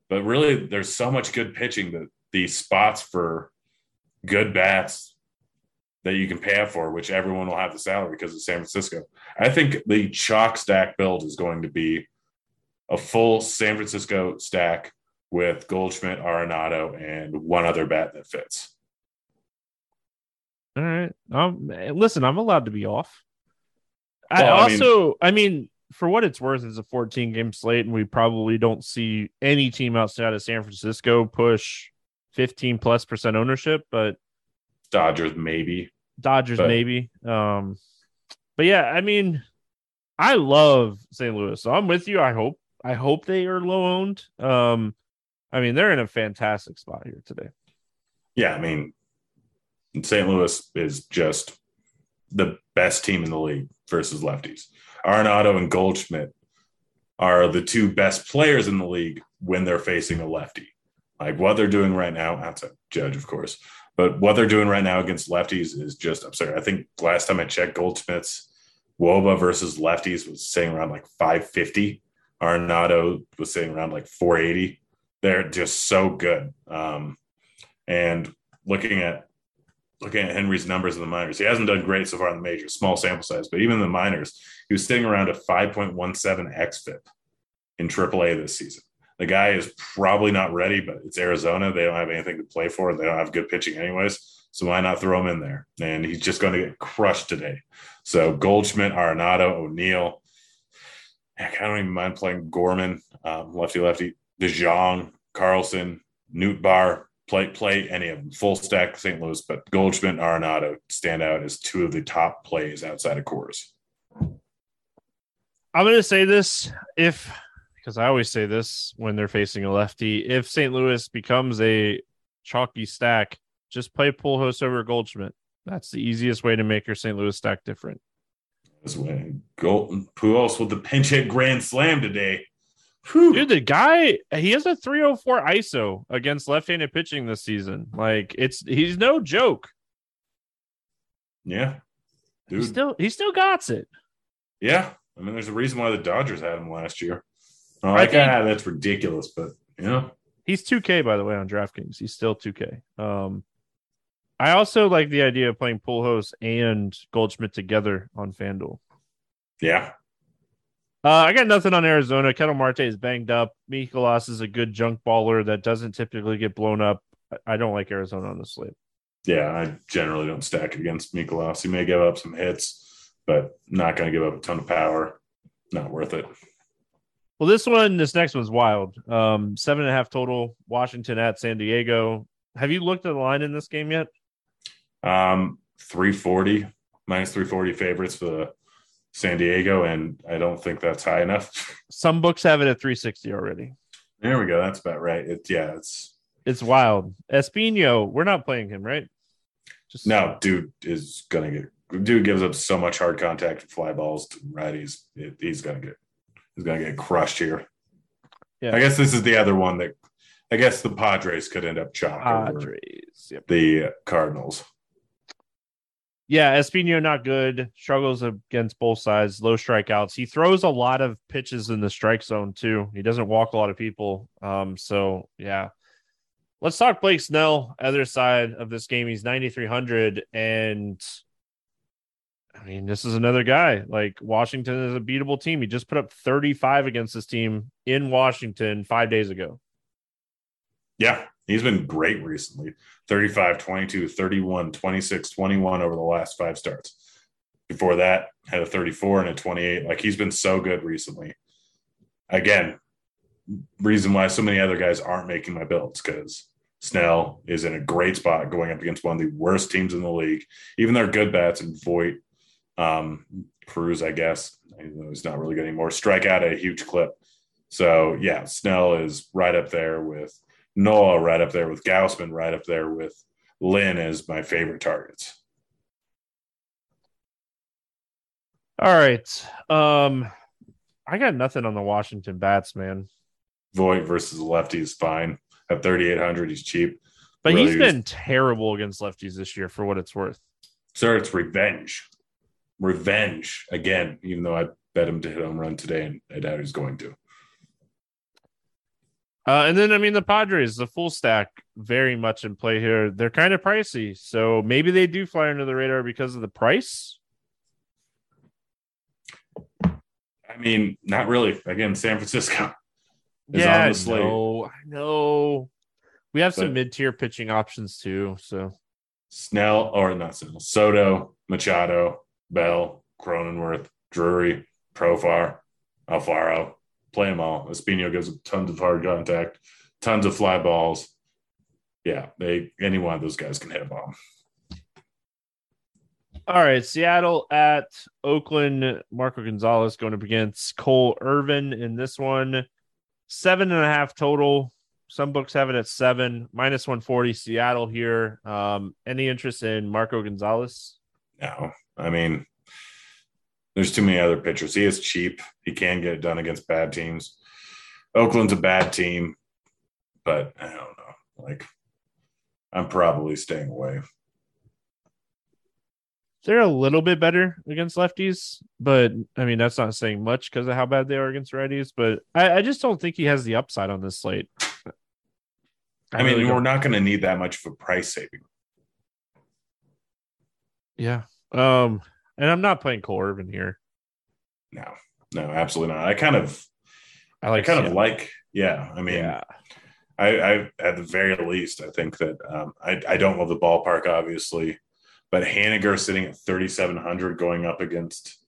but really, there's so much good pitching that the spots for good bats that you can pay up for, which everyone will have the salary because of San Francisco. I think the chalk stack build is going to be a full San Francisco stack with Goldschmidt, Arenado, and one other bat that fits. All right. Um, listen, I'm allowed to be off. I also, I mean, I mean, for what it's worth, it's a 14 game slate, and we probably don't see any team outside of San Francisco push 15 plus percent ownership, but Dodgers maybe. Dodgers but, maybe. Um, but yeah, I mean, I love St. Louis, so I'm with you. I hope I hope they are low owned. Um, I mean, they're in a fantastic spot here today. Yeah, I mean, St. Louis is just the best team in the league versus lefties. Arenado and Goldschmidt are the two best players in the league when they're facing a lefty. Like what they're doing right now, outside Judge, of course, but what they're doing right now against lefties is just absurd. I think last time I checked, Goldschmidt's Woba versus lefties was saying around like 550. Arenado was saying around like 480. They're just so good. Um, and looking at looking at Henry's numbers in the minors, he hasn't done great so far in the majors, small sample size, but even in the minors, he was sitting around a 5.17 xFIP in AAA this season. The guy is probably not ready, but it's Arizona. They don't have anything to play for. They don't have good pitching, anyways. So why not throw him in there? And he's just going to get crushed today. So Goldschmidt, Arenado, O'Neill. I don't even mind playing Gorman, um, lefty lefty, DeJong, Carlson, Nootbaar. Play play any of them. Full stack St. Louis, but Goldschmidt, Arenado stand out as two of the top plays outside of Coors. I'm going to say this: if because I always say this when they're facing a lefty. If St. Louis becomes a chalky stack, just play Pujols over Goldschmidt. That's the easiest way to make your St. Louis stack different. This way, Gold Pujols with the pinch hit grand slam today. Whew. Dude, the guy he has a 304 ISO against left-handed pitching this season. Like it's he's no joke. Yeah. Dude. He still he still got it. Yeah. I mean, there's a reason why the Dodgers had him last year. Oh, like, think, ah, that's ridiculous, but you know. He's 2K by the way on DraftKings. He's still 2K. Um I also like the idea of playing Pujols and Goldschmidt together on FanDuel. Yeah. Uh, I got nothing on Arizona. Ketel Marte is banged up. Mikolas is a good junk baller that doesn't typically get blown up. I don't like Arizona on the slate. Yeah, I generally don't stack against Mikolas. He may give up some hits, but not going to give up a ton of power. Not worth it. Well, this one, this next one's wild. Um, seven and a half total. Washington at San Diego. Have you looked at the line in this game yet? Um, 340 minus 340 favorites for San Diego, and I don't think that's high enough. Some books have it at 360 already. There we go. That's about right. It, yeah, it's it's wild. Espino, we're not playing him, right? Just no, dude is gonna get. Dude gives up so much hard contact fly balls to righties. It, he's gonna get. He's gonna get crushed here. Yeah, I guess this is the other one that. I guess the Padres could end up chalk Padres, yep. the Cardinals. Yeah, Espino not good. Struggles against both sides. Low strikeouts. He throws a lot of pitches in the strike zone too. He doesn't walk a lot of people. Um, so yeah. Let's talk Blake Snell. Other side of this game, he's ninety three hundred, and I mean, this is another guy. Like Washington is a beatable team. He just put up thirty five against this team in Washington five days ago. Yeah, he's been great recently 35, 22, 31, 26, 21 over the last five starts. Before that, had a 34 and a 28. Like he's been so good recently. Again, reason why so many other guys aren't making my builds because Snell is in a great spot going up against one of the worst teams in the league. Even their good bats and Voit, um, Cruz, I guess, he's not really getting more strike out a huge clip. So yeah, Snell is right up there with Nola right up there with Gausman right up there with Lynn as my favorite targets. All right. Um I got nothing on the Washington bats, man. Voit versus lefty is fine. At 3,800, he's cheap. But really he's been terrible against lefties this year for what it's worth. Sir, it's revenge. Revenge again, even though I bet him to hit home run today and I doubt he's going to. Uh, and then, I mean, the Padres, the full stack, very much in play here. They're kind of pricey. So maybe they do fly under the radar because of the price. I mean, not really. Again, San Francisco. is yeah, I know. I know. We have some mid tier pitching options too. So Snell or not Snell, Soto, Machado, Bell, Cronenworth, Drury, Profar, Alfaro play them all. Espino gives tons of hard contact, tons of fly balls. Yeah, they any one of those guys can hit a bomb. All right, Seattle at Oakland. Marco Gonzalez going up against Cole Irvin in this one. Seven and a half total. Some books have it at seven, minus 140. Seattle here. Um, any interest in Marco Gonzalez? No. I mean, there's too many other pitchers. He is cheap. He can get it done against bad teams. Oakland's a bad team, but I don't know. Like, I'm probably staying away. They're a little bit better against lefties, but I mean that's not saying much because of how bad they are against righties. But I, I just don't think he has the upside on this slate. I, I mean, really we're not going to need that much of a price saving. Yeah. Um, and I'm not playing Cole Irvin here. No, no, absolutely not. I kind of, I like, I kind of like, yeah. I mean, yeah. I, I, at the very least, I think that um, I, I don't love the ballpark, obviously, but Haniger sitting at 3,700 going up against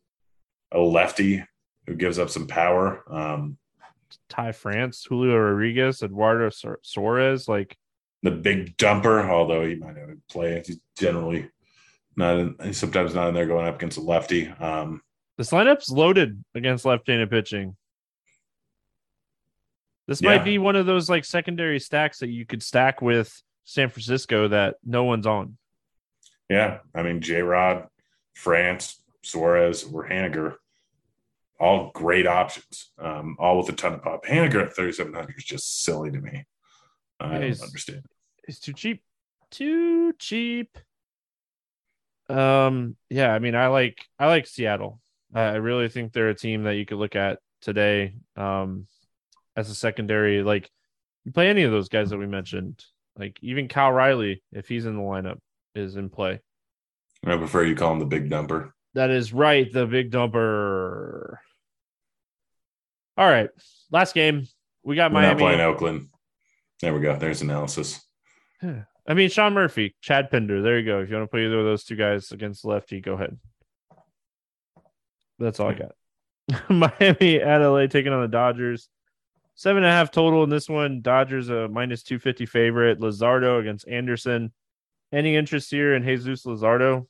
a lefty who gives up some power. Um, Ty France, Julio Rodriguez, Eduardo Suarez, like the big dumper, although he might not play. He's generally not in, sometimes not in there going up against a lefty. Um, this lineup's loaded against left-handed pitching. This yeah. might be one of those like secondary stacks that you could stack with San Francisco that no one's on. Yeah, I mean J. Rod, France, Suarez, or Haniger, all great options, um, all with a ton of pop. Haniger at thirty seven hundred is just silly to me. I yeah, don't understand. It's too cheap. Too cheap. Um, yeah, I mean, I like I like Seattle. I really think they're a team that you could look at today. Um, as a secondary, like you play any of those guys that we mentioned, like even Cal Raleigh, if he's in the lineup. is in play. I prefer you call him the big dumper. That is right, the big dumper. All right, last game we got We're not playing Oakland. There we go. There's analysis. I mean, Sean Murphy, Chad Pinder. There you go. If you want to play either of those two guys against the lefty, go ahead. That's all I got. Miami at LA taking on the Dodgers. Seven and a half total in this one. Dodgers a minus 250 favorite. Luzardo against Anderson. Any interest here in Jesus Luzardo?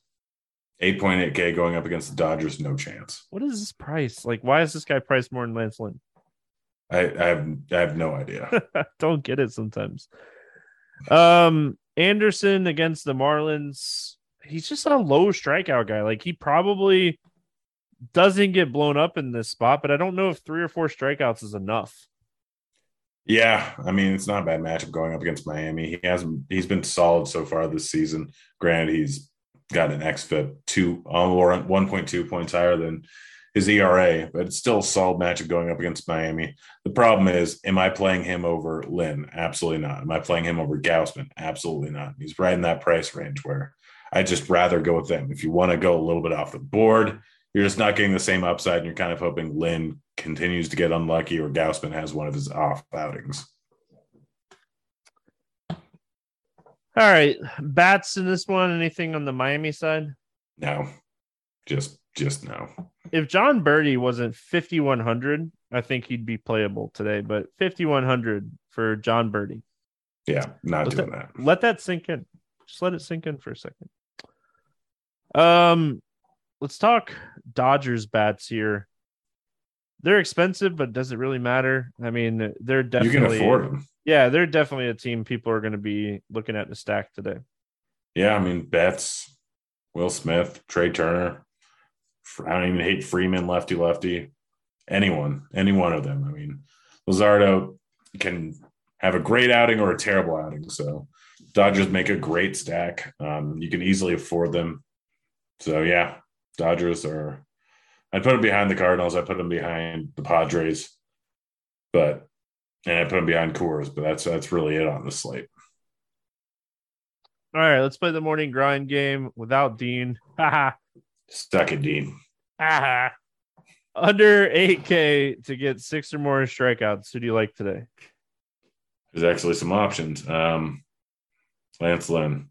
8.8K going up against the Dodgers. No chance. What is this price? Like, why is this guy priced more than Lance Lynn? I, I have I have no idea. Don't get it sometimes. Um, Anderson against the Marlins. He's just a low strikeout guy. Like he probably doesn't get blown up in this spot, but I don't know if three or four strikeouts is enough. Yeah, I mean it's not a bad matchup going up against Miami. He hasn't he's been solid so far this season. Granted, he's got an xFIP two uh, or 1.2 points higher than his ERA, but it's still a solid matchup going up against Miami. The problem is, am I playing him over Lynn? Absolutely not. Am I playing him over Gausman? Absolutely not. He's right in that price range where I'd just rather go with them. If you want to go a little bit off the board, you're just not getting the same upside, and you're kind of hoping Lynn continues to get unlucky or Gausman has one of his off outings. All right, bats in this one. Anything on the Miami side? No, just just no. If Jon Berti wasn't 5100, I think he'd be playable today. But 5100 for Jon Berti. Yeah, not Let doing that. Let that sink in. Just let it sink in for a second. Um, let's talk Dodgers bats here. They're expensive, but does it really matter? I mean, they're You definitely can afford them. Yeah, they're definitely a team people are going to be looking at the stack today. Yeah, I mean Betts, Will Smith, Trea Turner. I don't even hate Freeman, lefty lefty. Anyone, any one of them. I mean, Luzardo can have a great outing or a terrible outing. So Dodgers make a great stack. Um, you can easily afford them. So yeah, Dodgers are. I put them behind the Cardinals. I put them behind the Padres, but and I put them behind Coors. But that's that's really it on the slate. All right, let's play the morning grind game without Dean. Stuck it, Dean. Haha. Under 8K to get six or more strikeouts. Who do you like today? There's actually some options. Um, Lance Lynn.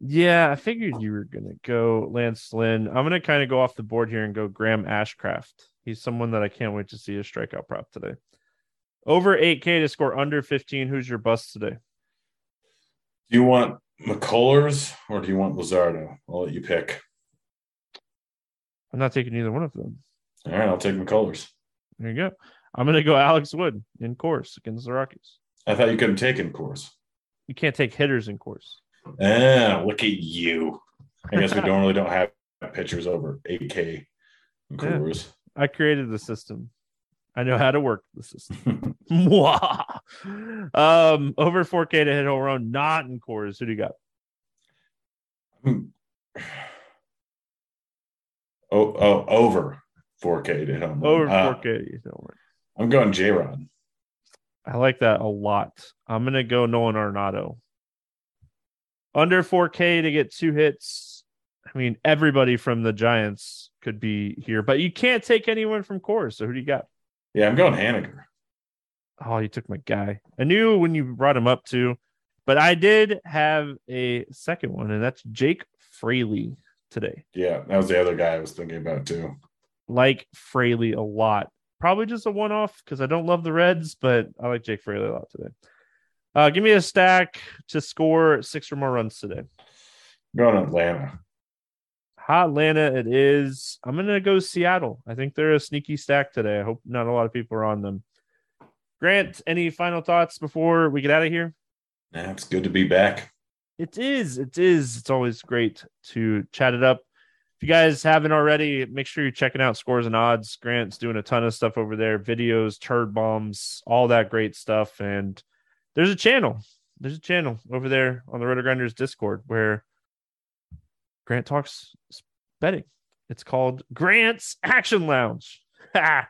Yeah, I figured you were gonna go Lance Lynn. I'm gonna kind of go off the board here and go Graham Ashcraft. He's someone that I can't wait to see a strikeout prop today. Over 8K to score under 15. Who's your bust today? Do you want McCullers or do you want Luzardo? I'll let you pick. I'm not taking either one of them. All right, I'll take McCullers. There you go. I'm gonna go Alex Wood in Coors against the Rockies. I thought you couldn't take in Coors. You can't take hitters in Coors. Ah, look at you. I guess we don't really don't have pitchers over 8K in Yeah. I created the system. I know how to work the system. Um, over 4K to hit home run, not in Coors. Who do you got? oh, oh, over 4K to hit home. run. Over Uh, 4K to home run. I'm going J Rod. I like that a lot. I'm gonna go Nolan Arenado. Under 4K to get two hits. I mean, everybody from the Giants could be here, but you can't take anyone from Coors. So who do you got? Yeah, I'm going Haniger. Oh, you took my guy. I knew when you brought him up too, but I did have a second one, and that's Jake Fraley today. Yeah, that was the other guy I was thinking about too. Like Fraley a lot. Probably just a one off because I don't love the Reds, but I like Jake Fraley a lot today. Uh, give me a stack to score six or more runs today. Going Atlanta. Hot Atlanta, it is. I'm gonna go Seattle. I think they're a sneaky stack today. I hope not a lot of people are on them. Grant, any final thoughts before we get out of here? Yeah, it's good to be back. It is. It is. It's always great to chat it up. If you guys haven't already, make sure you're checking out Scores and Odds. Grant's doing a ton of stuff over there videos, turd bombs, all that great stuff. And there's a channel. There's a channel over there on the Roto Grinders Discord where Grant talks betting. It's called Grant's Action Lounge. Ha!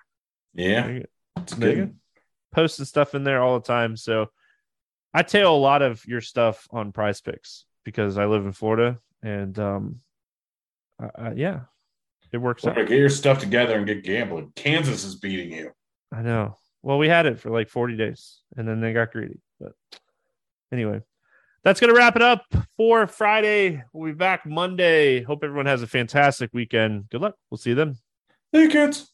Yeah, There you go. it's There good. go. Posting stuff in there all the time. So I tail a lot of your stuff on Prize Picks because I live in Florida, and um, uh, yeah, it works out. Get your stuff together and get gambling. Kansas is beating you. I know. Well, we had it for like 40 days, and then they got greedy. But anyway, that's going to wrap it up for Friday. We'll be back Monday. Hope everyone has a fantastic weekend. Good luck. We'll see you then. Hey, kids.